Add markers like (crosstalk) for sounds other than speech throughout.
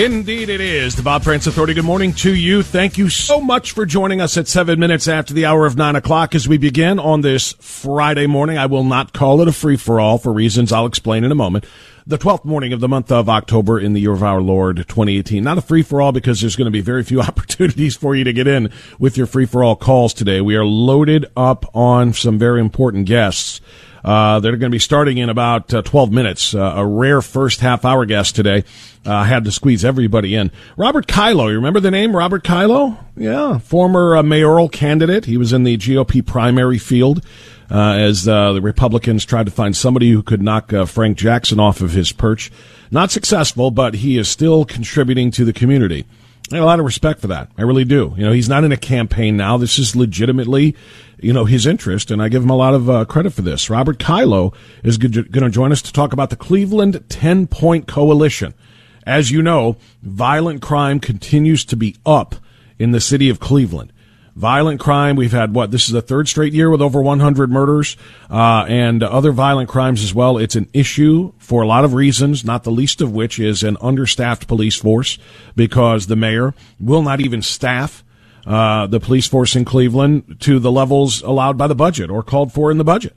Indeed, it is. The Bob Frantz Authority. Good morning to you. Thank you so much for joining us at seven minutes after the hour of nine o'clock as we begin on this Friday morning. I will not call it a free for all for reasons I'll explain in a moment. The 12th morning of the month of October in the year of our Lord 2018. Not a free for all because there's going to be very few (laughs) opportunities for you to get in with your free for all calls today. We are loaded up on some very important guests. Uh, they're going to be starting in about uh, 12 minutes. Uh, a rare first half hour guest today. I had to squeeze everybody in. Robert Kilo, you remember the name Robert Kilo? Yeah, former uh, mayoral candidate. He was in the GOP primary field uh, as uh, the Republicans tried to find somebody who could knock Frank Jackson off of his perch. Not successful, but he is still contributing to the community. I have a lot of respect for that. I really do. You know, he's not in a campaign now. This is legitimately, you know, his interest, and I give him a lot of uh, credit for this. Robert Kilo is going to join us to talk about the Cleveland 10 Point Coalition. As you know, violent crime continues to be up in the city of Cleveland violent crime. We've had what? This is the third straight year with over 100 murders uh, and other violent crimes as well. It's an issue for a lot of reasons, not the least of which is an understaffed police force because the mayor will not even staff uh, the police force in Cleveland to the levels allowed by the budget or called for in the budget.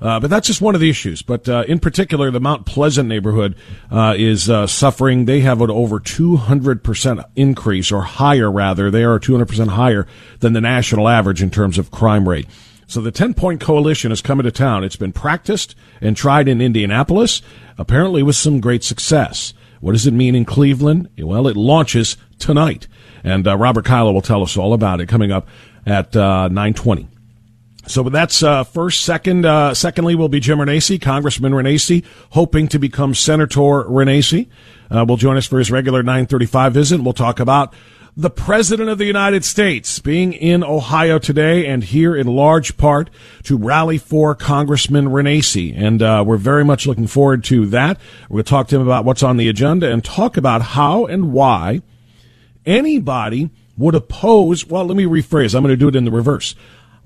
Uh, but that's just one of the issues. But uh, in particular, the Mount Pleasant neighborhood uh, is uh, suffering. They have an over 200% increase, or higher rather. They are 200% higher than the national average in terms of crime rate. So the 10 point coalition is coming to town. It's been practiced and tried in Indianapolis, apparently with some great success. What does it mean in Cleveland? Well, it launches tonight. And uh, Robert Kilo will tell us all about it coming up at 920. So that's uh, first. Second, uh, secondly, will be Jim Renacci, Congressman Renacci, hoping to become Senator Renacci. Uh, will join us for his regular 9:35 visit. We'll talk about the President of the United States being in Ohio today and here in large part to rally for Congressman Renacci. And uh, we're very much looking forward to that. We'll talk to him about what's on the agenda and talk about how and why anybody would oppose. Well, let me rephrase. I'm going to do it in the reverse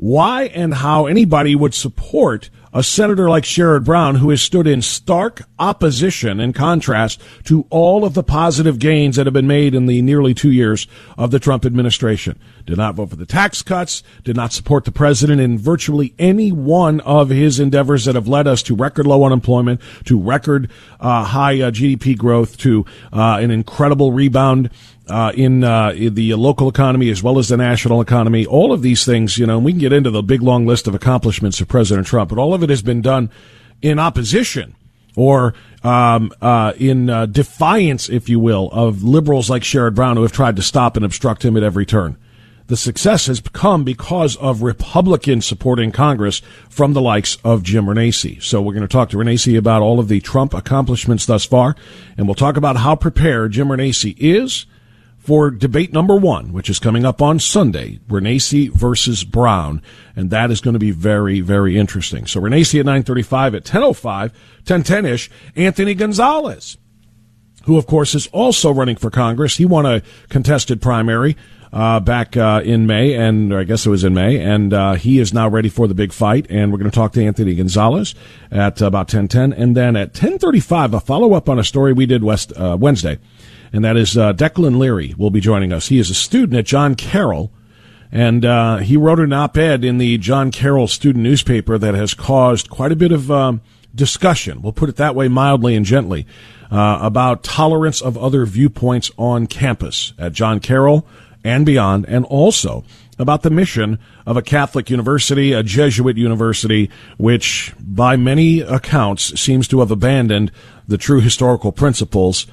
why and how anybody would support a senator like Sherrod Brown, who has stood in stark opposition and contrast to all of the positive gains that have been made in the nearly two years of the Trump administration. Did not vote for the tax cuts, did not support the president in virtually any one of his endeavors that have led us to record low unemployment, to record uh, high uh, GDP growth, to uh, an incredible rebound uh, in, uh, in, the local economy as well as the national economy. All of these things, you know, we can get into the big long list of accomplishments of President Trump, but all of it has been done in opposition or um, uh, in uh, defiance, if you will, of liberals like Sherrod Brown who have tried to stop and obstruct him at every turn. the success has come because of Republican support in Congress from the likes of Jim Renacci. So we're going to talk to Renacci about all of the Trump accomplishments thus far, and we'll talk about how prepared Jim Renacci is for debate number one, which is coming up on Sunday, Renacci versus Brown, and that is going to be very, very interesting. So Renacci at 935 at 1005, 1010-ish, Anthony Gonzalez, who of course is also running for Congress. He won a contested primary uh, back uh, in May, and I guess it was in May, and uh, he is now ready for the big fight. And we're going to talk to Anthony Gonzalez at about ten ten, and then at ten thirty five, a follow up on a story we did West uh, Wednesday, and that is uh, Declan Leary will be joining us. He is a student at John Carroll. And uh, he wrote an op-ed in the John Carroll student newspaper that has caused quite a bit of um, discussion. We'll put it that way, mildly and gently, about tolerance of other viewpoints on campus at John Carroll and beyond, and also about the mission of a Catholic university, a Jesuit university, which by many accounts seems to have abandoned the true historical principles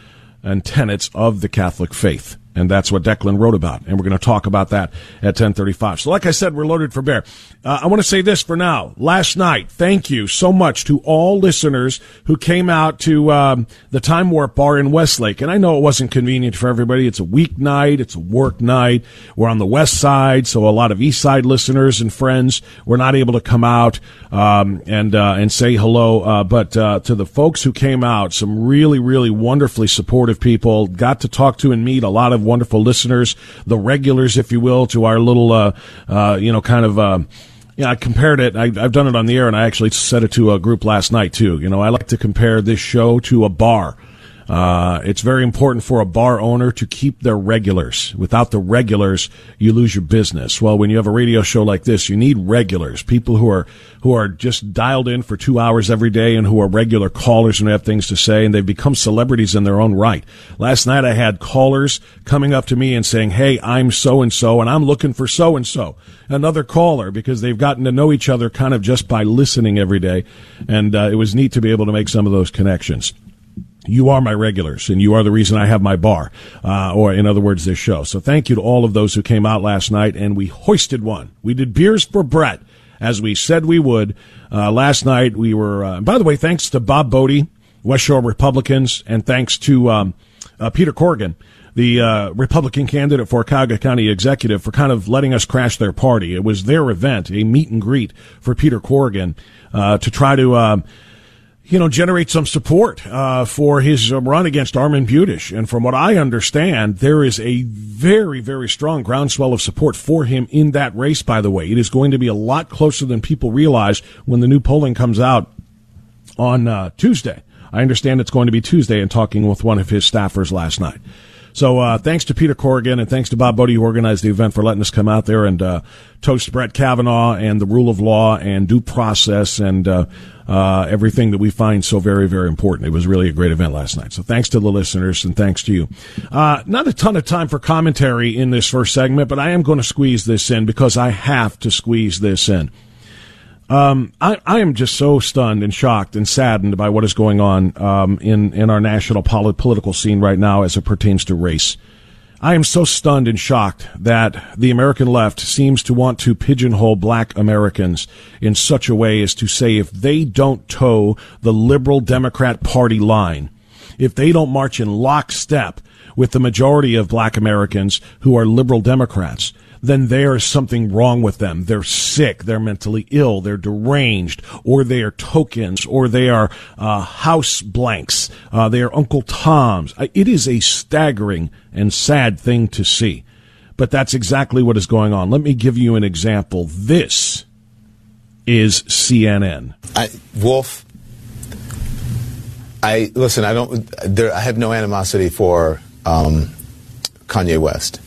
and tenets of the Catholic faith and that's what Declan wrote about. And we're going to talk about that at 1035. So like I said, we're loaded for bear. Uh, I want to say this for now. Last night, thank you so much to all listeners who came out to um, the Time Warp Bar in Westlake. And I know it wasn't convenient for everybody. It's a weeknight. It's a work night. We're on the west side, so a lot of east side listeners and friends were not able to come out um, and uh, and say hello. Uh, but uh, to the folks who came out, some really, really wonderfully supportive people. Got to talk to and meet a lot of wonderful listeners, the regulars, if you will, to our little, uh, uh, you know, kind of. Uh, yeah, I compared it. I, have done it on the air, and I actually said it to a group last night too. You know, I like to compare this show to a bar. Uh, it's very important for a bar owner to keep their regulars. Without the regulars, you lose your business. Well, when you have a radio show like this, you need regulars, people who are who are just dialed in for two hours every day and who are regular callers and have things to say, and they've become celebrities in their own right. Last night, I had callers coming up to me and saying, "Hey, I'm so and so, and I'm looking for so and so." Another caller because they've gotten to know each other kind of just by listening every day, and uh, it was neat to be able to make some of those connections you are my regulars and you are the reason I have my bar, uh, or in other words, this show. So thank you to all of those who came out last night and we hoisted one. We did beers for Brett as we said we would. Uh, last night we were, uh, by the way, thanks to Bob Bodie, West Shore Republicans, and thanks to, um, uh, Peter Corrigan, the uh, Republican candidate for Cuyahoga County Executive, for kind of letting us crash their party. It was their event, a meet and greet for Peter Corrigan, uh, to try to, um, you know, generate some support uh, for his uh, run against Armond Budish. And from what I understand, there is a very, very strong groundswell of support for him in that race, by the way. It is going to be a lot closer than people realize when the new polling comes out on uh, Tuesday. I understand it's going to be Tuesday and talking with one of his staffers last night. So uh, thanks to Peter Corrigan and thanks to Bob Bodie who organized the event for letting us come out there and uh, toast Brett Kavanaugh and the rule of law and due process and uh, uh, everything that we find so very, very important. It was really a great event last night. So thanks to the listeners and thanks to you. Uh, not a ton of time for commentary in this first segment, but I am going to squeeze this in because I have to squeeze this in. Um, I, I, am just so stunned and shocked and saddened by what is going on um, in in our national polit- political scene right now as it pertains to race. I am so stunned and shocked that the American left seems to want to pigeonhole black Americans in such a way as to say if they don't toe the liberal Democrat Party line, if they don't march in lockstep with the majority of black Americans who are liberal Democrats, then there is something wrong with them. They're sick, they're mentally ill, they're deranged, or they are tokens, or they are uh, house blanks, uh, they are Uncle Toms. It is a staggering and sad thing to see. But that's exactly what is going on. Let me give you an example. This is CNN. I, Wolf, I listen. I don't. There, I have no animosity for um, Kanye West.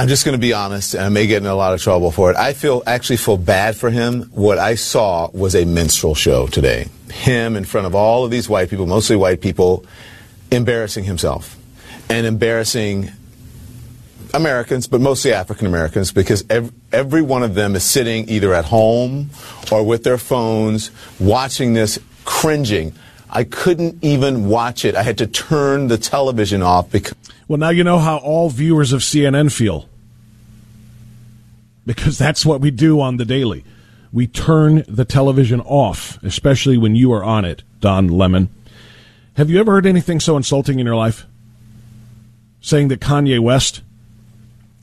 I'm just going to be honest, and I may get in a lot of trouble for it. I feel actually feel bad for him. What I saw was a minstrel show today. Him in front of all of these white people, mostly white people, embarrassing himself and embarrassing Americans, but mostly African Americans, because every, every one of them is sitting either at home or with their phones watching this, cringing. I couldn't even watch it. I had to turn the television off because. Well, now you know how all viewers of CNN feel. because that's what we do on the daily. We turn the television off, especially when you are on it, Don Lemon. Have you ever heard anything so insulting in your life? Saying that Kanye West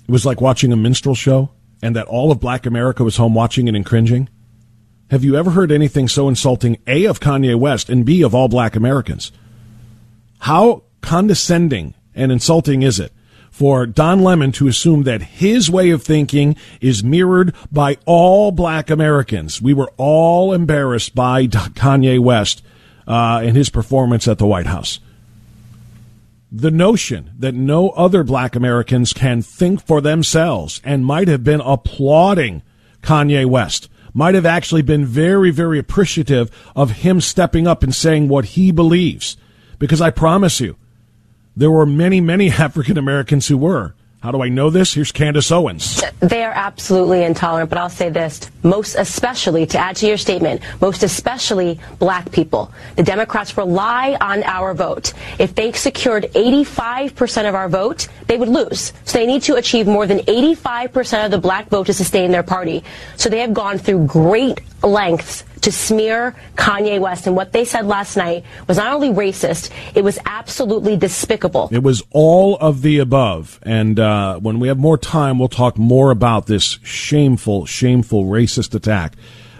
was like watching a minstrel show and that all of black America was home watching it and cringing? Have you ever heard anything so insulting, A, of Kanye West, and B, of all black Americans? How condescending and insulting is it for Don Lemon to assume that his way of thinking is mirrored by all black Americans? We were all embarrassed by (laughs) Kanye West uh, and his performance at the White House. The notion that no other black Americans can think for themselves and might have been applauding Kanye West might have actually been very, very appreciative of him stepping up and saying what he believes. Because I promise you, there were many, many (laughs) African Americans who were. How do I know this? Here's Candace Owens. They are absolutely intolerant, but I'll say this, most especially, to add to your statement, most especially black people. The Democrats rely on our vote. If they secured 85% of our vote, they would lose. So they need to achieve more than 85% of the black vote to sustain their party. So they have gone through great lengths to smear Kanye West. And what they said last night was not only racist, it was absolutely despicable. It was all of the above. And uh, when we have more time, we'll talk more about this shameful, shameful racist attack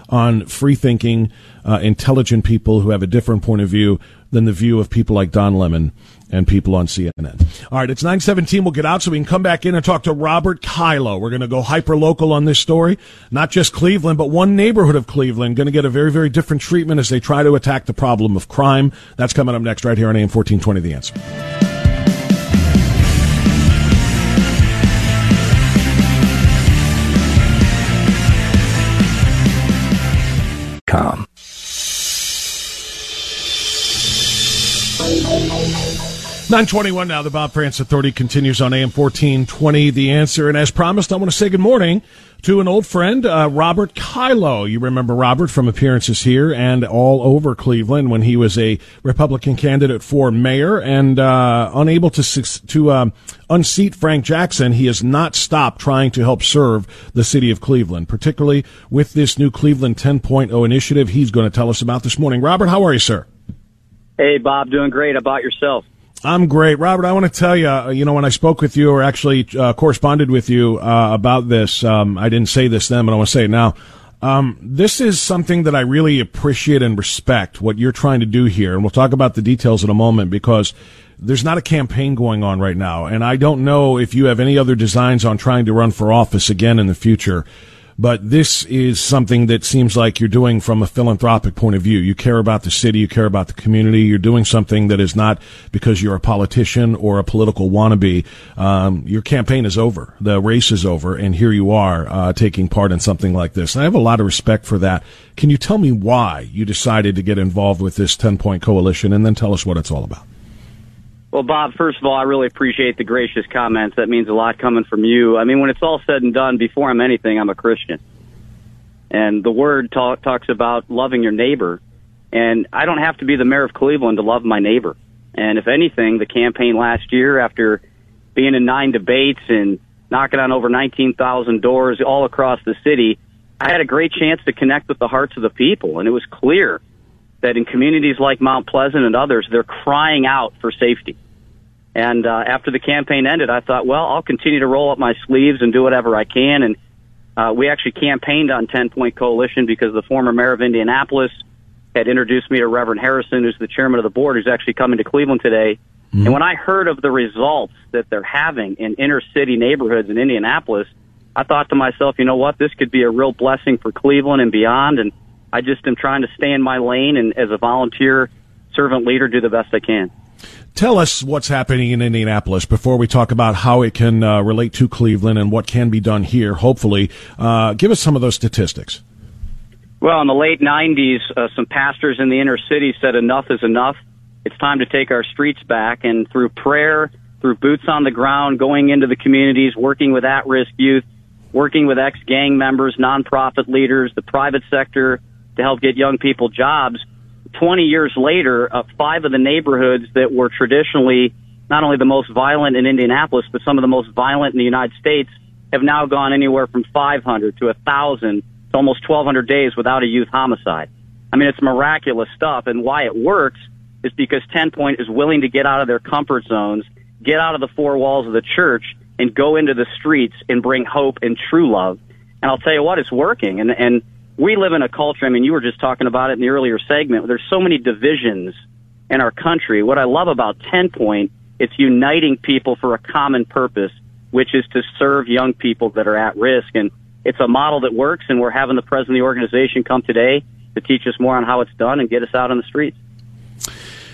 on free thinking, uh, intelligent people who have a different point of view than the view of people like Don Lemon and people on CNN. All right, it's 917. We'll get out so we can come back in and talk to Robert Kilo. We're going to go hyper local on this story. Not just Cleveland, but one neighborhood of Cleveland going to get a very, very different treatment as they try to attack the problem of crime. That's coming up next right here on AM 1420 The Answer. Com. 921 now. The Bob Frantz Authority continues on AM 1420. The answer. And as promised, I want to say good morning to an old friend, uh, Robert Kilo. You remember Robert from appearances here and all over Cleveland when he was a Republican candidate for mayor and uh, unable to to uh, unseat Frank Jackson. He has not stopped trying to help serve the city of Cleveland, particularly with this new Cleveland 10.0 initiative. He's going to tell us about this morning. Robert, how are you, sir? Hey, Bob, doing great. How about yourself? I'm great, Robert. I want to tell you, uh, you know, when I spoke with you or actually uh, corresponded with you uh, about this, um, I didn't say this then, but I want to say it now. Um, this is something that I really appreciate and respect what you're trying to do here, and we'll talk about the details in a moment because there's not a campaign going on right now, and I don't know if you have any other designs on trying to run for office again in the future but this is something that seems like you're doing from a philanthropic point of view. You care about the city, you care about the community. You're doing something that is not because you're a politician or a political wannabe. Um, your campaign is over, the race is over, and here you are uh, taking part in something like this. And I have a lot of respect for that. Can you tell me why you decided to get involved with this 10 point coalition, and then tell us what it's all about? Well, Bob, first of all, I really appreciate the gracious comments. That means a lot coming from you. I mean, when it's all said and done, before I'm anything, I'm a Christian. And the word talk, talks about loving your neighbor. And I don't have to be the mayor of Cleveland to love my neighbor. And if anything, the campaign last year, after being in nine debates and knocking on over 19,000 doors all across the city, I had a great chance to connect with the hearts of the people. And it was clear that in communities like Mount Pleasant and others, they're crying out for safety. And uh, after the campaign ended, I thought, well, I'll continue to roll up my sleeves and do whatever I can. And uh, we actually campaigned on 10 Point Coalition because the former mayor of Indianapolis had introduced me to Reverend Harrison, who's the chairman of the board, who's actually coming to Cleveland today. Mm-hmm. And when I heard of the results that they're having in inner city neighborhoods in Indianapolis, I thought to myself, you know what, this could be a real blessing for Cleveland and beyond. And I just am trying to stay in my lane and as a volunteer servant leader do the best I can. Tell us what's happening in Indianapolis before we talk about how it can uh, relate to Cleveland and what can be done here, hopefully. Uh, give us some of those statistics. Well, in the late 90s, uh, some pastors in the inner city said enough is enough. It's time to take our streets back. And through prayer, through boots on the ground, going into the communities, working with at risk youth, working with ex gang members, nonprofit leaders, the private sector, to help get young people jobs. 20 years later, uh, five of the neighborhoods that were traditionally not only the most violent in Indianapolis, but some of the most violent in the United States have now gone anywhere from 500 to 1,000 to almost 1,200 days without a youth homicide. I mean, it's miraculous stuff. And why it works is because 10 Point is willing to get out of their comfort zones, get out of the four walls of the church, and go into the streets and bring hope and true love. And I'll tell you what, it's working. And, and we live in a culture, I mean, you were just talking about it in the earlier segment. There's so many divisions in our country. What I love about 10 Point, it's uniting people for a common purpose, which is to serve young people that are at risk. And it's a model that works, and we're having the president of the organization come today to teach us more on how it's done and get us out on the streets.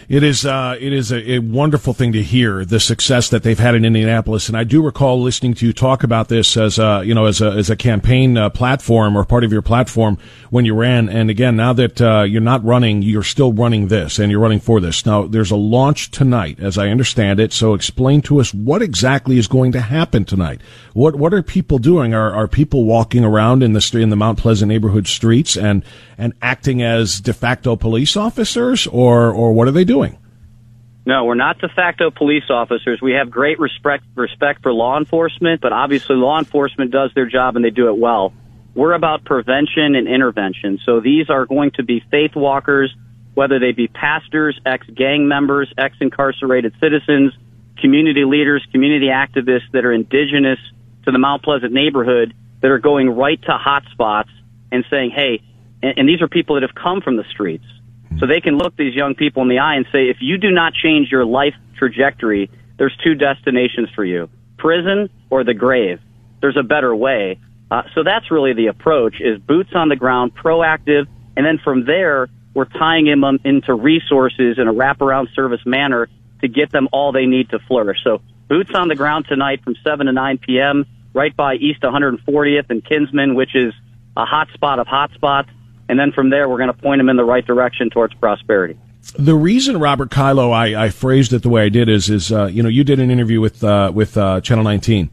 It is uh, it is a, a, wonderful thing to hear the success that they've had in Indianapolis, and I do recall listening to you talk about this as a you know as a as a campaign uh, platform or part of your platform when you ran. And again, now that uh, you're not running, you're still running this, and you're running for this. Now, there's a launch tonight, as I understand it. So, explain to us what exactly is going to happen tonight. What what are people doing? Are are people walking around in the in the Mount Pleasant neighborhood streets and and acting as de facto police officers, or or what are they doing? No, we're not de facto police officers. We have great respect respect for law enforcement, but obviously law enforcement does their job and they do it well. We're about prevention and intervention. So these are going to be faith walkers, whether they be pastors, ex-gang members, ex-incarcerated citizens, community leaders, community activists that are indigenous to the Mount Pleasant neighborhood that are going right to hotspots and saying, hey, and, and these are people that have come from the streets. So they can look these young people in the eye and say, if you do not change your life trajectory, there's two destinations for you, prison or the grave. There's a better way. Uh, so that's really the approach is boots on the ground, proactive. And then from there, we're tying them into resources in a wraparound service manner to get them all they need to flourish. So boots on the ground tonight from 7 to 9 p.m. right by East 140th and Kinsman, which is a hot spot of hot spots and then from there we're going to point them in the right direction towards prosperity. The reason Robert Kilo, I, I phrased it the way I did is, is uh, you know, you did an interview with uh, with uh, Channel 19,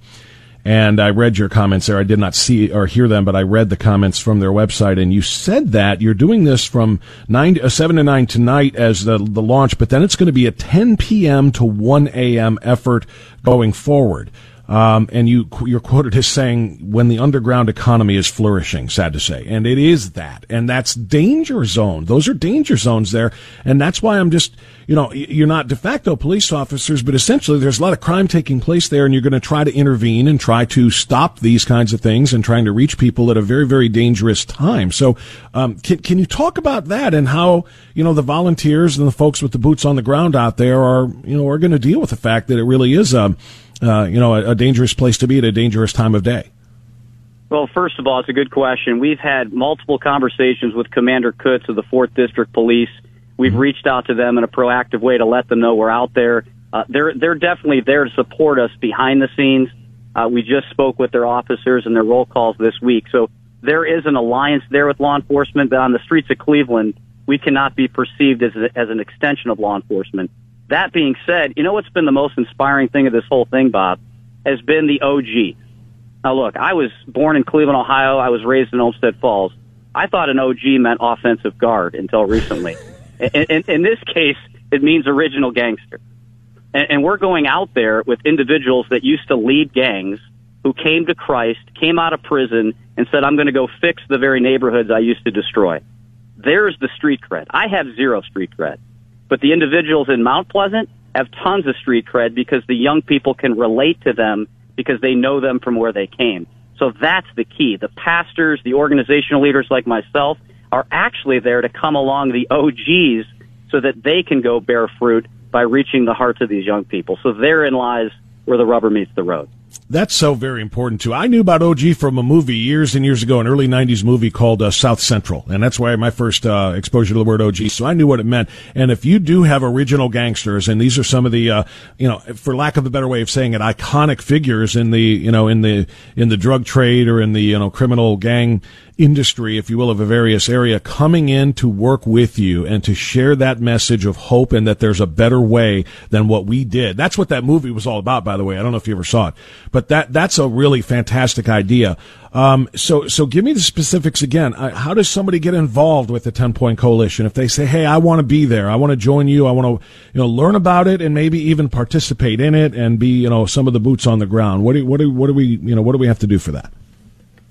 and I read your comments there. I did not see or hear them, but I read the comments from their website, and you said that you're doing this from nine uh, seven to nine tonight as the the launch, but then it's going to be a 10 p.m. to 1 a.m. effort going forward. Um, and you, you're quoted as saying, when the underground economy is flourishing, sad to say. And it is that. And that's danger zone. Those are danger zones there. And that's why I'm just, you know, you're not de facto police officers, but essentially there's a lot of crime taking place there and you're going to try to intervene and try to stop these kinds of things and trying to reach people at a very, very dangerous time. So, um, can, can you talk about that and how, you know, the volunteers and the folks with the boots on the ground out there are, you know, are going to deal with the fact that it really is, um, uh, you know, a, a dangerous place to be at a dangerous time of day? Well, first of all, it's a good question. We've had multiple conversations with Commander Kutz of the 4th District Police. We've mm-hmm. reached out to them in a proactive way to let them know we're out there. Uh, they're they're definitely there to support us behind the scenes. Uh, we just spoke with their officers and their roll calls this week, so there is an alliance there with law enforcement. But on the streets of Cleveland, we cannot be perceived as a, as an extension of law enforcement. That being said, you know what's been the most inspiring thing of this whole thing, Bob, has been the OG. Now, look, I was born in Cleveland, Ohio. I was raised in Olmsted Falls. I thought an OG meant offensive guard until recently. (laughs) in, in, in, this case, it means original gangster. And, and we're going out there with individuals that used to lead gangs who came to Christ, came out of prison, and said, I'm going to go fix the very neighborhoods I used to destroy. There's the street cred. I have zero street cred. But the individuals in Mount Pleasant have tons of street cred because the young people can relate to them because they know them from where they came. So that's the key. The pastors, the organizational leaders like myself are actually there to come along the OGs so that they can go bear fruit by reaching the hearts of these young people. So therein lies where the rubber meets the road. That's so very important too. I knew about OG from a movie years and years ago, an early '90s movie called uh, South Central, and that's why my first uh, exposure to the word OG. So I knew what it meant. And if you do have original gangsters, and these are some of the, uh, you know, for lack of a better way of saying it, iconic figures in the, you know, in the in the drug trade or in the you know criminal gang industry, if you will, of a various area coming in to work with you and to share that message of hope and that there's a better way than what we did. That's what that movie was all about, by the way. I don't know if you ever saw it, but that that's a really fantastic idea. Um, so so give me the specifics again. Uh, how does somebody get involved with the Ten Point Coalition if they say, "Hey, I want to be there. I want to join you. I want to you know learn about it and maybe even participate in it and be you know some of the boots on the ground." What do what do what do we you know what do we have to do for that?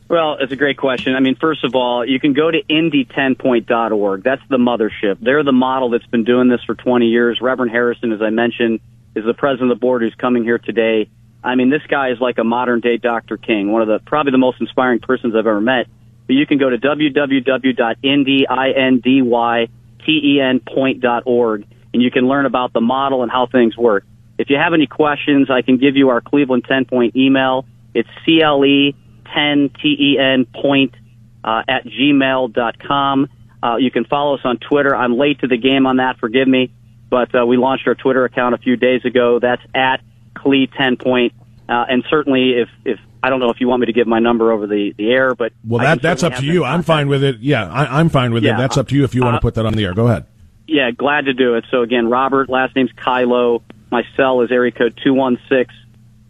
Well, it's a great question. I mean, first of all, you can go to indy10point.org. That's the mothership. They're the model that's been doing this for 20 years. Reverend Harrison, as I mentioned, is the president of the board who's coming here today. I mean, this guy is like a modern day Dr. King, one of the probably the most inspiring persons I've ever met. But you can go to www.indy.point.org and you can learn about the model and how things work. If you have any questions, I can give you our Cleveland 10 point email. It's CLE 10 T-E-N point uh, at gmail.com. Uh, you can follow us on Twitter. I'm late to the game on that. Forgive me. But uh, we launched our Twitter account a few days ago. That's at Cle 10 point. Uh, and certainly if, if, I don't know if you want me to give my number over the, the air, but well, that, that's up to you. I'm fine with it. Yeah, I, am fine with yeah, it. That's up to you if you want to uh, put that on the air. Go ahead. Yeah, glad to do it. So again, Robert, last name's Kilo. My cell is area code 216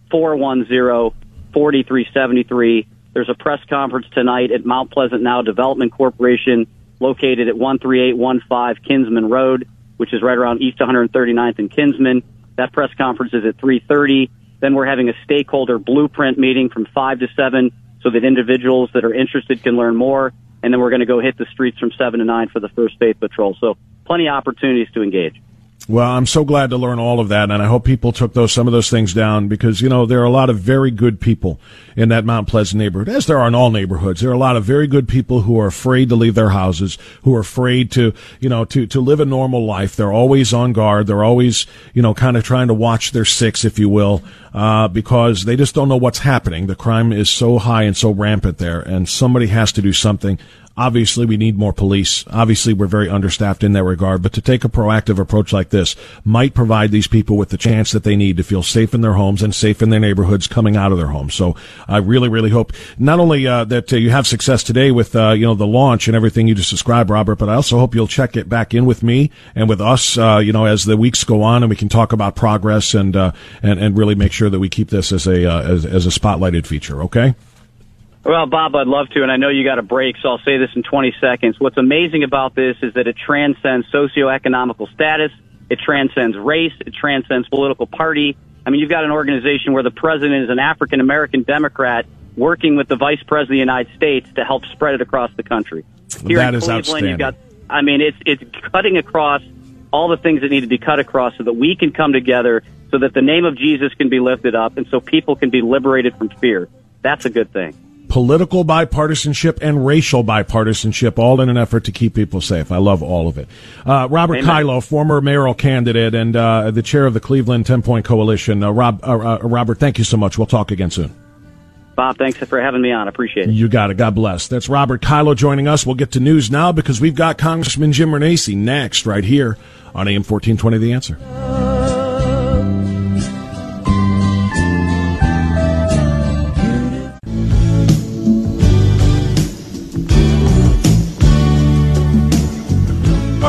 410 4373. There's a press conference tonight at Mount Pleasant Now Development Corporation, located at 13815 Kinsman Road, which is right around East 139th and Kinsman. That press conference is at 3:30. Then we're having a stakeholder blueprint meeting from 5 to 7 so that individuals that are interested can learn more. And then we're going to go hit the streets from 7 to 9 for the first faith patrol. So plenty of opportunities to engage. Well, I'm so glad to learn all of that, and I hope people took those some of those things down because you know there are a lot of very good people in that Mount Pleasant neighborhood, as there are in all neighborhoods. There are a lot of very good people who are afraid to leave their houses, who are afraid to you know to to live a normal life. They're always on guard. They're always you know kind of trying to watch their six, if you will, uh, because they just don't know what's happening. The crime is so high and so rampant there, and somebody has to do something. Obviously, we need more police. Obviously, we're very understaffed in that regard. But to take a proactive approach like this might provide these people with the chance that they need to feel safe in their homes and safe in their neighborhoods coming out of their homes. So I really, really hope not only uh, that uh, you have success today with uh, you know the launch and everything you just described, Robert, but I also hope you'll check it back in with me and with us. Uh, you know, as the weeks go on, and we can talk about progress and uh, and and really make sure that we keep this as a uh, as, as a spotlighted feature. Okay. Well, Bob, I'd love to, and I know you got a break, so I'll say this in 20 seconds. What's amazing about this is that it transcends socioeconomical status, it transcends race, it transcends political party. I mean, you've got an organization where the president is an African American Democrat working with the vice president of the United States to help spread it across the country. Here that in Cleveland, you've got, I mean, it's it's cutting across all the things that need to be cut across so that we can come together, so that the name of Jesus can be lifted up, and so people can be liberated from fear. That's a good thing political bipartisanship and racial bipartisanship, all in an effort to keep people safe. I love all of it. Uh, Robert Amen. Kilo, former mayoral candidate and uh, the chair of the Cleveland Ten Point Coalition. Uh, Rob, uh, uh, Robert, thank you so much. We'll talk again soon. Bob, thanks for having me on. I appreciate it. You got it. God bless. That's Robert Kilo joining us. We'll get to news now because we've got Congressman Jim Renacci next, right here on AM 1420 The Answer.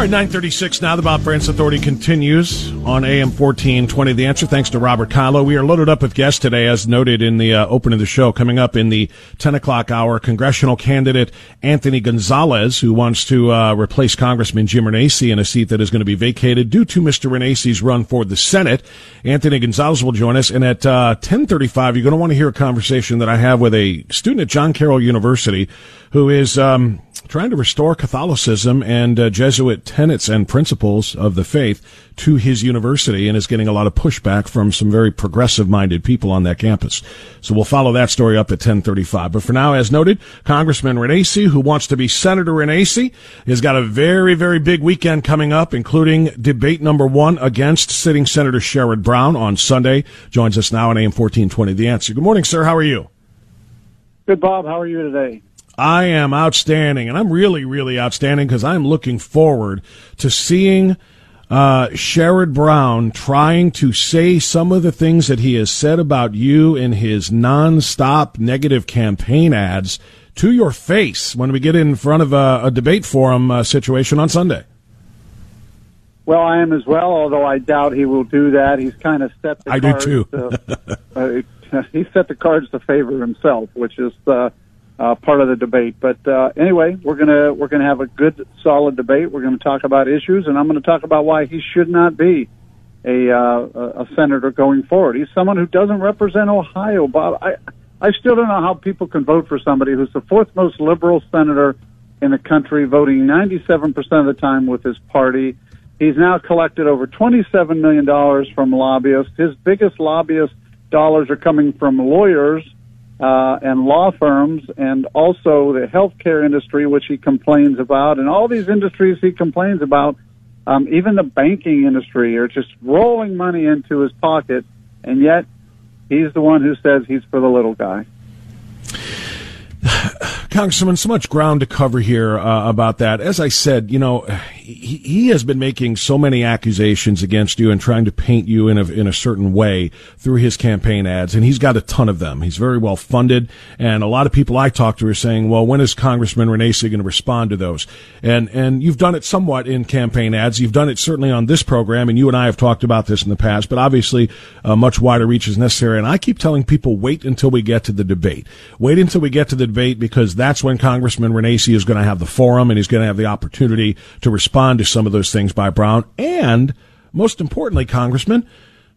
All right, 936 now. The Bob Frantz Authority continues on AM 1420. The answer, thanks to Robert Kilo. We are loaded up with guests today, as noted in the uh, opening of the show. Coming up in the 10 o'clock hour, congressional candidate Anthony Gonzalez, who wants to uh, replace Congressman Jim Renacci in a seat that is going to be vacated due to Mr. Renacci's run for the Senate. Anthony Gonzalez will join us. And at uh, 1035, you're going to want to hear a conversation that I have with a student at John Carroll University who is... Um, trying to restore Catholicism and uh, Jesuit tenets and principles of the faith to his university and is getting a lot of pushback from some very progressive minded people on that campus. So we'll follow that story up at 1035. But for now, as noted, Congressman Renacci, who wants to be Senator Renacci, has got a very, very big weekend coming up, including debate number one against sitting Senator Sherrod Brown on Sunday. Joins us now on AM 1420 The Answer. Good morning, sir. How are you? Good, Bob. How are you today? I am outstanding, and I'm really, really outstanding because I'm looking forward to seeing uh, Sherrod Brown trying to say some of the things that he has said about you in his nonstop negative campaign ads to your face when we get in front of a, a debate forum uh, situation on Sunday. Well, I am as well, although I doubt he will do that. He's kind of stepped. I do too. (laughs) uh, (laughs) he set the cards to favor himself, which is uh, uh, part of the debate. But uh, anyway, we're gonna we're gonna have a good, solid debate. We're to talk about issues, and I'm to talk about why he should not be a uh, a senator going forward. He's someone who doesn't represent Ohio, Bob. I I still don't know how people can vote for somebody who's the fourth most liberal senator in the country, voting 97% of the time with his party. He's now collected over $27 million from lobbyists. His biggest lobbyist dollars are coming from lawyers uh, and law firms and also the healthcare industry, which he complains about, and all these industries he complains about. Um, even the banking industry are just rolling money into his pocket, and yet he's the one who says he's for the little guy. (sighs) Congressman, so much ground to cover here uh, about that. As I said, you know, he, he has been making so many accusations against you and trying to paint you in a, in a certain way through his campaign ads, and he's got a ton of them. He's very well funded, and a lot of people I talk to are saying, well, when is Congressman Renacci going to respond to those? And, and you've done it somewhat in campaign ads. You've done it certainly on this program, and you and I have talked about this in the past, but obviously a much wider reach is necessary. And I keep telling people, wait until we get to the debate. Wait until we get to the debate because that's when Congressman Renacci is going to have the forum and he's going to have the opportunity to respond to some of those things by Brown. And most importantly, Congressman,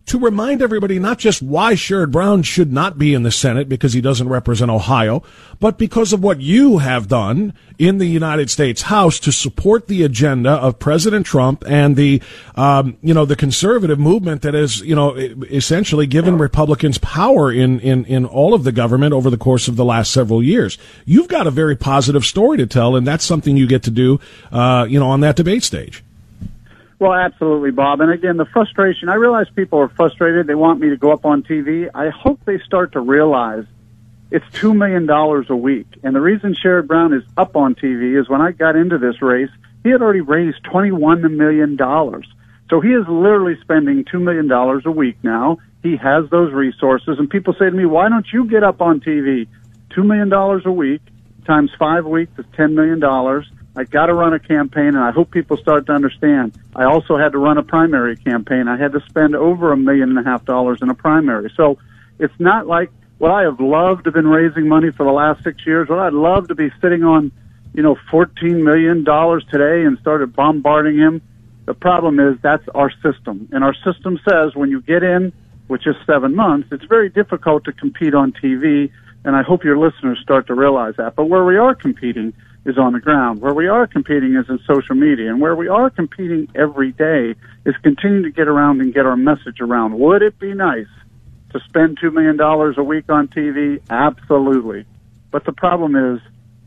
to remind everybody not just why Sherrod Brown should not be in the Senate because he doesn't represent Ohio, but because of what you have done in the United States House to support the agenda of President Trump and the, um, you know, the conservative movement that has, you know, essentially given Republicans power in, in, in all of the government over the course of the last several years. You've got a very positive story to tell, and that's something you get to do, uh, you know, on that debate stage. Well, absolutely, Bob. And again, the frustration, I realize people are frustrated. They want me to go up on TV. I hope they start to realize it's $2 million a week. And the reason Sherrod Brown is up on TV is when I got into this race, he had already raised $21 million. So he is literally spending $2 million a week now. He has those resources. And people say to me, why don't you get up on TV? $2 million a week times five weeks is $10 million. I got to run a campaign, and I hope people start to understand. I also had to run a primary campaign. I had to spend over a million and a half dollars in a primary. So it's not like what I have loved to been raising money for the last six years. What I'd love to be sitting on, you know, fourteen million dollars today and started bombarding him. The problem is that's our system, and our system says when you get in, which is seven months, it's very difficult to compete on TV. And I hope your listeners start to realize that. But where we are competing is on the ground. Where we are competing is in social media, and where we are competing every day is continuing to get around and get our message around. Would it be nice to spend two million dollars a week on TV? Absolutely, but the problem is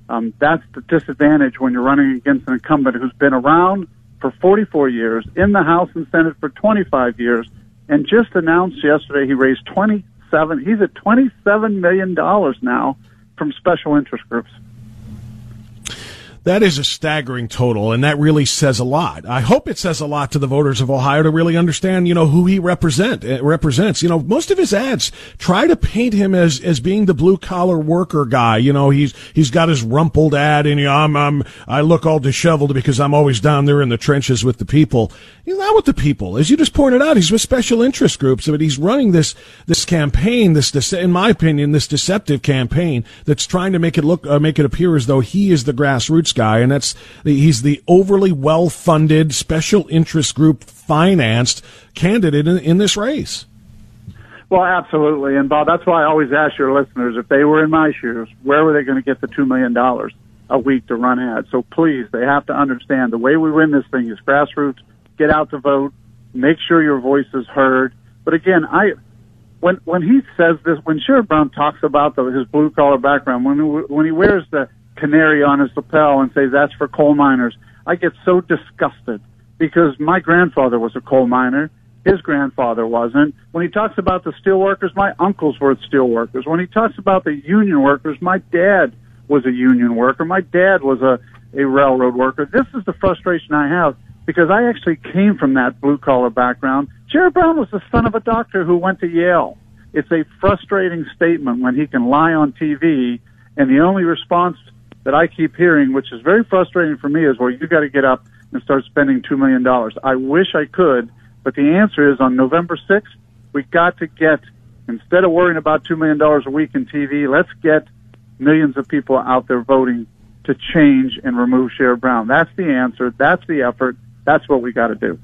um, that's the disadvantage when you're running against an incumbent who's been around for 44 years, in the House and Senate for 25 years, and just announced yesterday he raised 27. He's at 27 million dollars now from special interest groups. That is a staggering total, and that really says a lot. I hope it says a lot to the voters of Ohio to really understand, you know, who he represent uh, represents. You know, most of his ads try to paint him as as being the blue collar worker guy. You know, he's he's got his rumpled ad, and you know, I'm, I'm I look all disheveled because I'm always down there in the trenches with the people. He's not with the people, as you just pointed out. He's with special interest groups, but he's running this this campaign, this in my opinion, this deceptive campaign that's trying to make it look uh, make it appear as though he is the grassroots guy, and that's he's the overly well funded special interest group financed candidate in, in this race. Well, absolutely, and Bob, that's why I always ask your listeners if they were in my shoes, where were they going to get the two million dollars a week to run ads? So please, they have to understand the way we win this thing is grassroots. Get out to vote. Make sure your voice is heard. But again, I when when he says this, when Sherrod Brown talks about the, his blue collar background, when when he wears the canary on his lapel and say that's for coal miners. I get so disgusted because my grandfather was a coal miner. His grandfather wasn't. When he talks about the steel workers, my uncles were steel workers. When he talks about the union workers, my dad was a union worker. My dad was a, a railroad worker. This is the frustration I have because I actually came from that blue collar background. Sherrod Brown was the son of a doctor who went to Yale. It's a frustrating statement when he can lie on TV and the only response that I keep hearing, which is very frustrating for me, is well, you got to get up and start spending $2 million. I wish I could, but the answer is on November 6th, we got to get Instead of worrying about $2 million a week in TV, let's get millions of people out there voting to change and remove Sherrod Brown. That's the answer. That's the effort. That's what we got to do.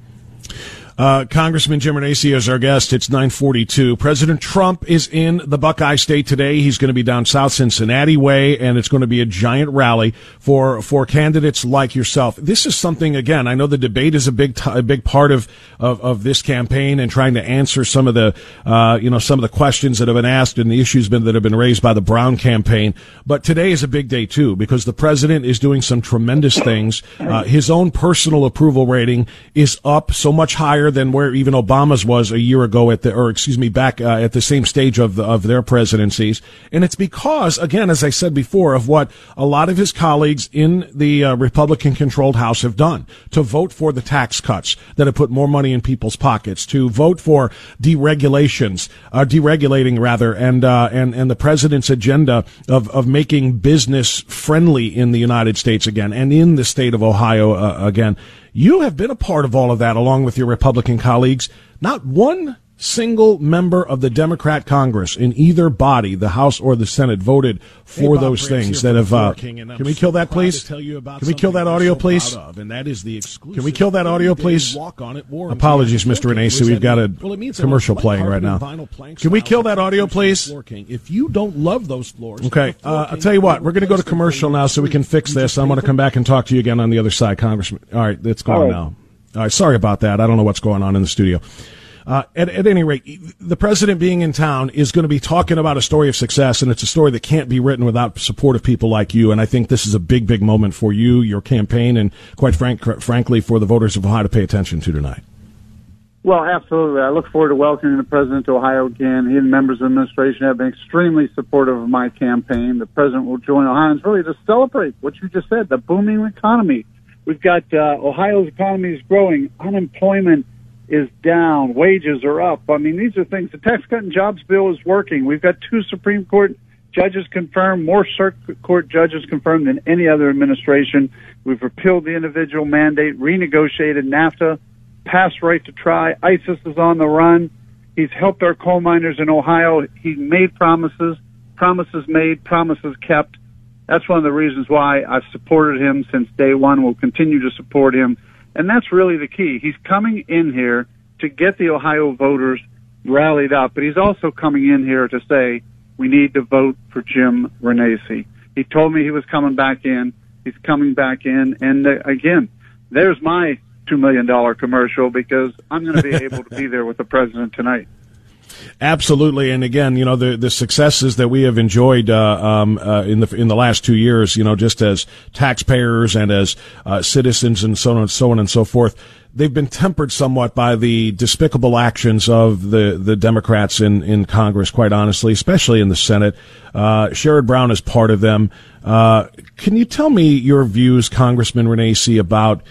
Uh, Congressman Jim Renacci is our guest. It's 942. President Trump is in the Buckeye State today. He's going to be down South Cincinnati way, and it's going to be a giant rally for, for candidates like yourself. This is something, again, I know the debate is a big, t- a big part of, of, of, this campaign and trying to answer some of the, uh, you know, some of the questions that have been asked and the issues been, that have been raised by the Brown campaign. But today is a big day too, because the president is doing some tremendous things. Uh, his own personal approval rating is up so much higher than where even Obama's was a year ago at the, or excuse me, back uh, at the same stage of the, of their presidencies. And it's because, again, as I said before, of what a lot of his colleagues in the uh, Republican-controlled House have done to vote for the tax cuts that have put more money in people's pockets, to vote for deregulations, uh, deregulating rather, and uh, and and the president's agenda of of making business friendly in the United States again and in the state of Ohio uh, again. You have been a part of all of that along with your Republican colleagues. Not one single member of the Democrat Congress in either body, the House or the Senate, voted for hey, those things that have. Uh, can we kill that, please? Can we kill that audio, please? and that is the exclusive. Can we kill that audio, please? Apologies, Mr. Renacci. We've got a well, commercial playing right now. Can we kill that audio, please? If you don't love those floors, okay. Uh, I'll tell you what. We're going to go to commercial now so we can fix this. I'm going to come back and talk to you again on the other side, Congressman. All right, it's gone now. All right, sorry about that. I don't know what's going on in the studio. Uh, at, at any rate, the president being in town is going to be talking about a story of success, and it's a story that can't be written without support of people like you. And I think this is a big, big moment for you, your campaign, and quite frank, frankly, for the voters of Ohio to pay attention to tonight. Well, absolutely. I look forward to welcoming the president to Ohio again. He and members of the administration have been extremely supportive of my campaign. The president will join Ohioans really to celebrate what you just said, the booming economy. We've got uh, Ohio's economy is growing, unemployment is down, wages are up. I mean, these are things. The Tax Cut and Jobs Bill is working. We've got two Supreme Court judges confirmed, more circuit court judges confirmed than any other administration. We've repealed the individual mandate, renegotiated NAFTA, passed right to try. ISIS is on the run. He's helped our coal miners in Ohio. He made promises, promises made, promises kept. That's one of the reasons why I've supported him since day one. We'll continue to support him and that's really the key. He's coming in here to get the Ohio voters rallied up, but he's also coming in here to say, we need to vote for Jim Renacci. He told me he was coming back in. He's coming back in. And uh, again, there's my $2 million commercial because I'm going to be (laughs) able to be there with the president tonight. Absolutely, and again, you know the the successes that we have enjoyed uh, um, uh, in the in the last two years, you know, just as taxpayers and as uh, citizens and so on and so on and so forth, they've been tempered somewhat by the despicable actions of the the Democrats in in Congress. Quite honestly, especially in the Senate, uh, Sherrod Brown is part of them. Uh, can you tell me your views, Congressman Renacci, about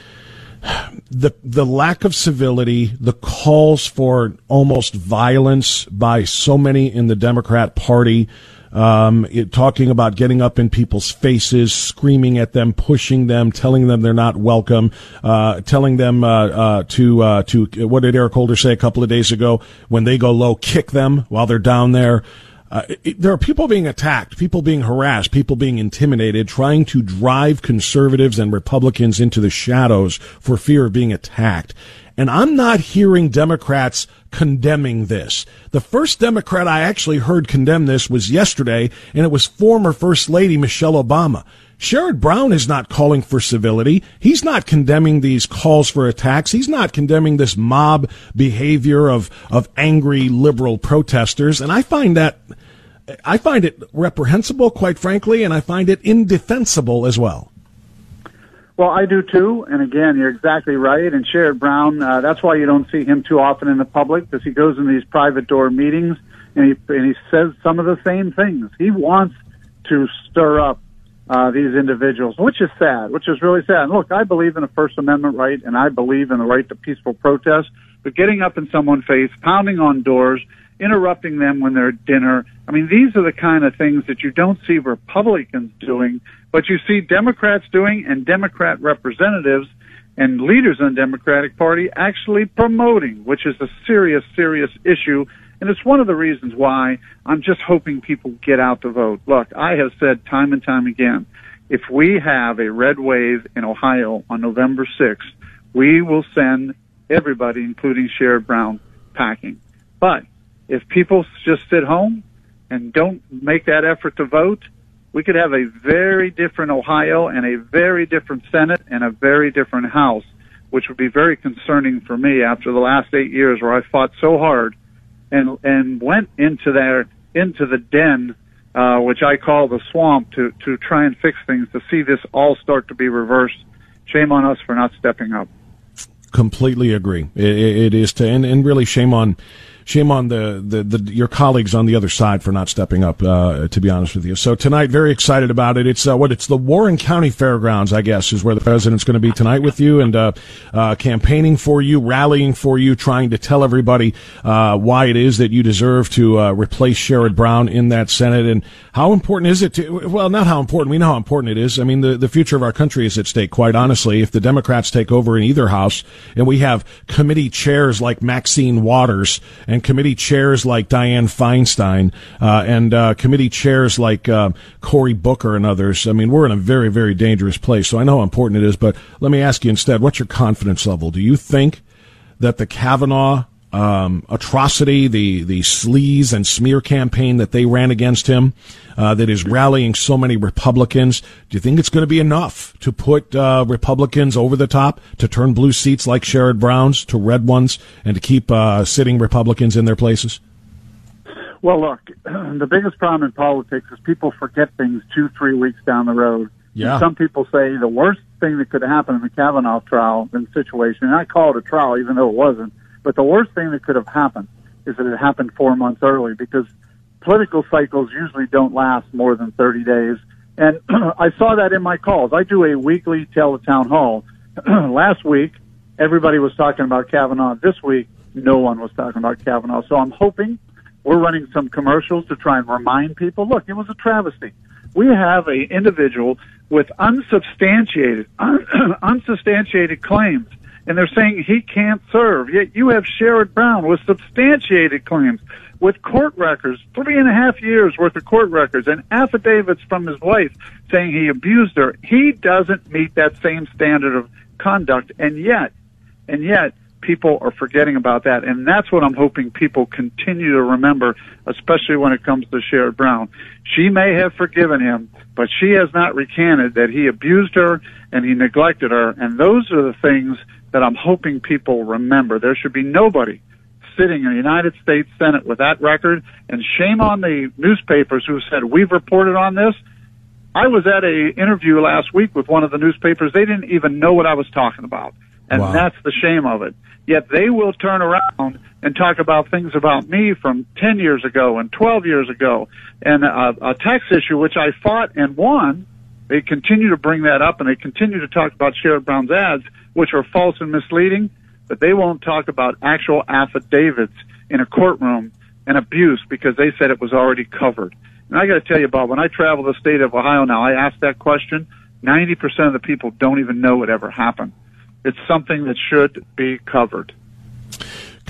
the the lack of civility, the calls for almost violence by so many in the Democrat Party, um, it, talking about getting up in people's faces, screaming at them, pushing them, telling them they're not welcome, uh, telling them uh, uh, to uh, to what did Eric Holder say a couple of days ago? When they go low, kick them while they're down there. Uh, it, there are people being attacked, people being harassed, people being intimidated, trying to drive conservatives and Republicans into the shadows for fear of being attacked. And I'm not hearing Democrats condemning this. The first Democrat I actually heard condemn this was yesterday, and it was former First Lady Michelle Obama. Sherrod Brown is not calling for civility. He's not condemning these calls for attacks. He's not condemning this mob behavior of, of angry liberal protesters. And I find that, I find it reprehensible, quite frankly, and I find it indefensible as well. Well, I do too. And again, you're exactly right. And Sherrod Brown, uh, that's why you don't see him too often in the public because he goes in these private door meetings and he, and he says some of the same things. He wants to stir up uh, these individuals, which is sad, which is really sad. And look, I believe in a First Amendment right, and I believe in the right to peaceful protest. But getting up in someone's face, pounding on doors, interrupting them when they're at dinner. I mean, these are the kind of things that you don't see Republicans doing, but you see Democrats doing and Democrat representatives and leaders in the Democratic Party actually promoting, which is a serious, serious issue And it's one of the reasons why I'm just hoping people get out to vote. Look, I have said time and time again, if we have a red wave in Ohio on November 6th, we will send everybody, including Sherrod Brown, packing. But if people just sit home and don't make that effort to vote, we could have a very different Ohio and a very different Senate and a very different House, which would be very concerning for me after the last eight years where I fought so hard and and went into there into the den, uh, which I call the swamp, to to try and fix things. To see this all start to be reversed, shame on us for not stepping up. Completely agree. it, it is to and, and really shame on shame on the, the, the, your colleagues on the other side for not stepping up. Uh, to be honest with you, so tonight, very excited about it. It's uh, what it's the Warren County Fairgrounds, I guess, is where the president's going to be tonight with you and uh, uh, campaigning for you, rallying for you, trying to tell everybody uh, why it is that you deserve to uh, replace Sherrod Brown in that Senate and how important is it to? Well, not how important. We know how important it is. I mean, the the future of our country is at stake. Quite honestly, if the Democrats take over in either house and we have committee chairs like Maxine Waters and committee chairs like Dianne Feinstein uh, and uh, committee chairs like uh, Cory Booker and others. I mean, we're in a very, very dangerous place. So I know how important it is, but let me ask you instead, what's your confidence level? Do you think that the Kavanaugh um, atrocity, the the sleaze and smear campaign that they ran against him, uh, that is rallying so many Republicans. Do you think it's going to be enough to put uh, Republicans over the top to turn blue seats like Sherrod Brown's to red ones and to keep uh, sitting Republicans in their places? Well, look, (clears throat) the biggest problem in politics is people forget things two, three weeks down the road. Yeah. And some people say the worst thing that could happen in the Kavanaugh trial and situation, and I call it a trial even though it wasn't, but the worst thing that could have happened is that it happened four months early because political cycles usually don't last more than 30 days. And (clears throat) I saw that in my calls. I do a weekly teletown hall. (clears throat) Last week, everybody was talking about Kavanaugh. This week, no one was talking about Kavanaugh. So I'm hoping we're running some commercials to try and remind people, look, it was a travesty. We have a individual with unsubstantiated, un- (clears throat) unsubstantiated claims and they're saying he can't serve. Yet you have Sherrod Brown with substantiated claims, with court records, three and a half years worth of court records, and affidavits from his wife saying he abused her. He doesn't meet that same standard of conduct, and yet, and yet, people are forgetting about that, and that's what I'm hoping people continue to remember, especially when it comes to Sherrod Brown. She may have forgiven him, but she has not recanted that he abused her and he neglected her, and those are the things that I'm hoping people remember. There should be nobody sitting in the United States Senate with that record, and shame on the newspapers who said we've reported on this. I was at a interview last week with one of the newspapers. They didn't even know what I was talking about, and Wow. that's the shame of it. Yet they will turn around and talk about things about me from 10 years ago and 12 years ago, and a, a tax issue which I fought and won. They continue to bring that up, and they continue to talk about Sherrod Brown's ads, which are false and misleading, but they won't talk about actual affidavits in a courtroom and abuse because they said it was already covered. And I got to tell you, Bob, when I travel the state of Ohio now, I ask that question. 90% of the people don't even know it ever happened. It's something that should be covered.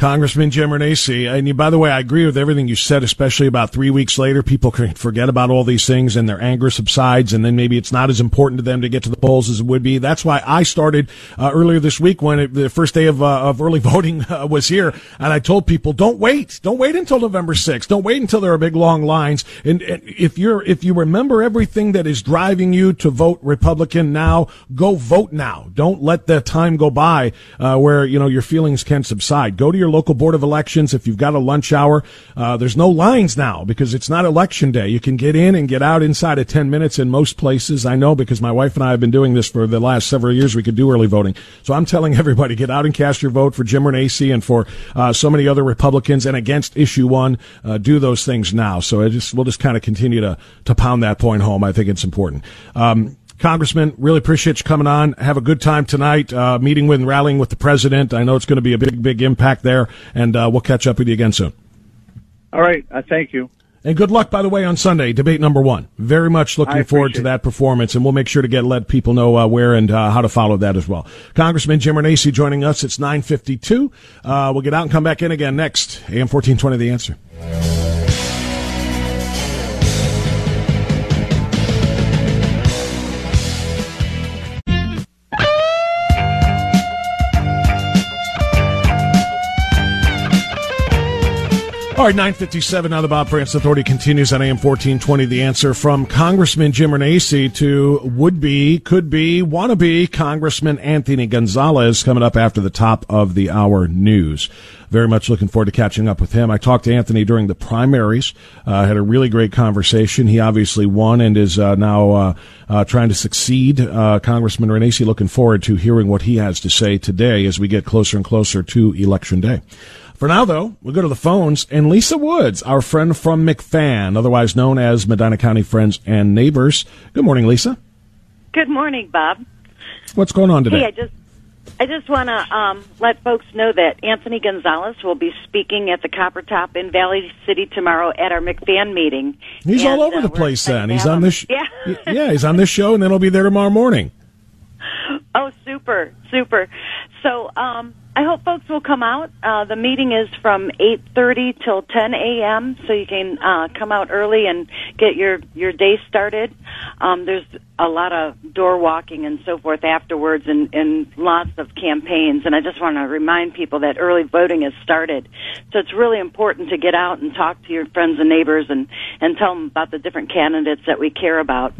Congressman Jim Renacci, and you, by the way, I agree with everything you said, especially about three weeks later, people can forget about all these things and their anger subsides, and then maybe it's not as important to them to get to the polls as it would be. That's why I started uh, earlier this week when it, the first day of, uh, of early (laughs) voting uh, was here, and I told people, don't wait, don't wait until November 6th, don't wait until there are big long lines, and, and if you're if you remember everything that is driving you to vote Republican now, go vote now. Don't let the time go by uh, where you know your feelings can subside. Go to your local board of elections if you've got a lunch hour. Uh, there's no lines now because it's not election day. You can get in and get out inside of 10 minutes in most places. I know because my wife and I have been doing this for the last several years. We could do early voting. So I'm telling (laughs) everybody, get out and cast your vote for Jim Renacci and for uh, so many other Republicans and against issue one. Uh, do those things now. So I just, we'll just kind of continue to, to pound that point home. I think it's important. Um, Congressman, really appreciate you coming on. Have a good time tonight, uh, meeting with and rallying with the president. I know it's going to be a big, big impact there, and uh, we'll catch up with you again soon. All right. Uh, thank you. And good luck, by the way, on Sunday, debate number one. Very much looking forward to that performance, and we'll make sure to get let people know uh, where and uh, how to follow that as well. Congressman Jim Renacci joining us. It's nine fifty two. Uh, we'll get out and come back in again next. AM fourteen twenty. The answer. All right, 957 now the Bob Frantz Authority continues on AM 1420. The answer from Congressman Jim Renacci to would-be, could-be, wanna-be Congressman Anthony Gonzalez coming up after the top of the hour news. Very much looking forward to catching up with him. I talked to Anthony during the primaries, uh, had a really great conversation. He obviously won and is uh, now uh, uh trying to succeed. Uh, Congressman Renacci looking forward to hearing what he has to say today as we get closer and closer to Election Day. For now, though, we'll go to the phones. And Lisa Woods, our friend from McFan, otherwise known as Medina County Friends and Neighbors. Good morning, Lisa. Good morning, Bob. What's going on today? Hey, I just I just want to um, let folks know that Anthony Gonzalez will be speaking at the Copper Top in Valley City tomorrow at our McFan meeting. He's and, all over uh, the place. Then he's on this. Sh- yeah, yeah, he's on this show, and then he'll be there tomorrow morning. (laughs) Oh, super, super. So, um, I hope folks will come out. Uh, the meeting is from 8:30 till 10 a.m., so you can uh, come out early and get your your day started. Um, there's a lot of door walking and so forth afterwards, and, and lots of campaigns. And I just want to remind people that early voting has started, so it's really important to get out and talk to your friends and neighbors and and tell them about the different candidates that we care about.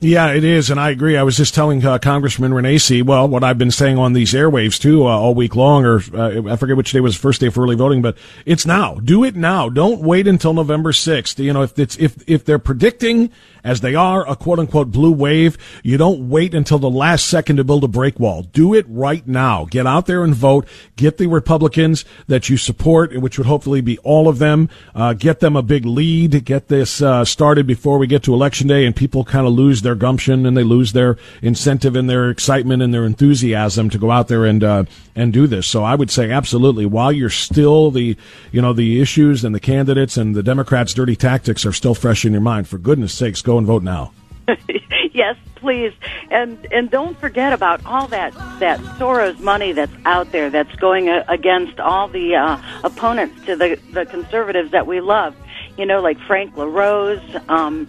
Yeah, it is, and I agree. I was just telling uh, Congressman Renacci, well, what I've been saying on these airwaves too uh, all week long, or uh, I forget which day was the first day for early voting, but it's now. Do it now. Don't wait until November sixth. You know, if it's if if they're predicting as they are a quote unquote blue wave, you don't wait until the last second to build a break wall. Do it right now. Get out there and vote. Get the Republicans that you support, which would hopefully be all of them. Uh, get them a big lead. Get this uh, started before we get to election day, and people kind of lose gumption and they lose their incentive and their excitement and their enthusiasm to go out there and uh, and do this. So I would say absolutely. While you're still the you know the issues and the candidates and the Democrats' dirty tactics are still fresh in your mind, for goodness sakes, go and vote now. (laughs) yes, please, and and don't forget about all that that Soros money that's out there that's going against all the uh, opponents to the the conservatives that we love. You know, like Frank LaRose. Um,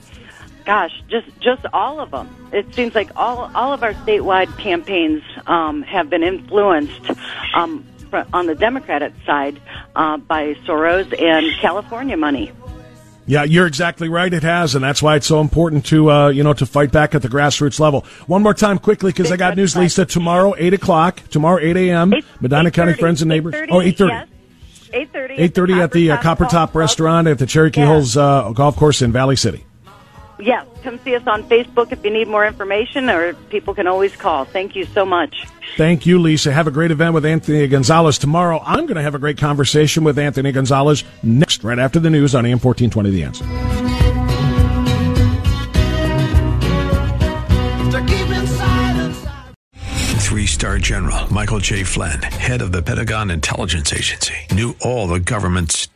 gosh, just just all of them. It seems like all all of our statewide campaigns um, have been influenced um, on the Democratic side uh, by Soros and California money. Yeah, you're exactly right. It has, and that's why it's so important to uh, you know to fight back at the grassroots level. One more time, quickly, because I got news, Lisa. Tomorrow, eight o'clock. Tomorrow, eight a.m. Medina County Friends and Neighbors. 8:30, oh, eight thirty. Yes. 8.30 8.30 at the uh, Copper Top Restaurant at the Cherokee Yeah. Hills uh, Golf Course in Valley City. Yes, come see us on Facebook if you need more information, or people can always call. Thank you so much. Thank you, Lisa. Have a great event with Anthony Gonzalez tomorrow. I'm going to have a great conversation with Anthony Gonzalez next, right after the news on AM 1420 The Answer. Three star general Michael J. Flynn, head of the Pentagon Intelligence Agency, knew all the government's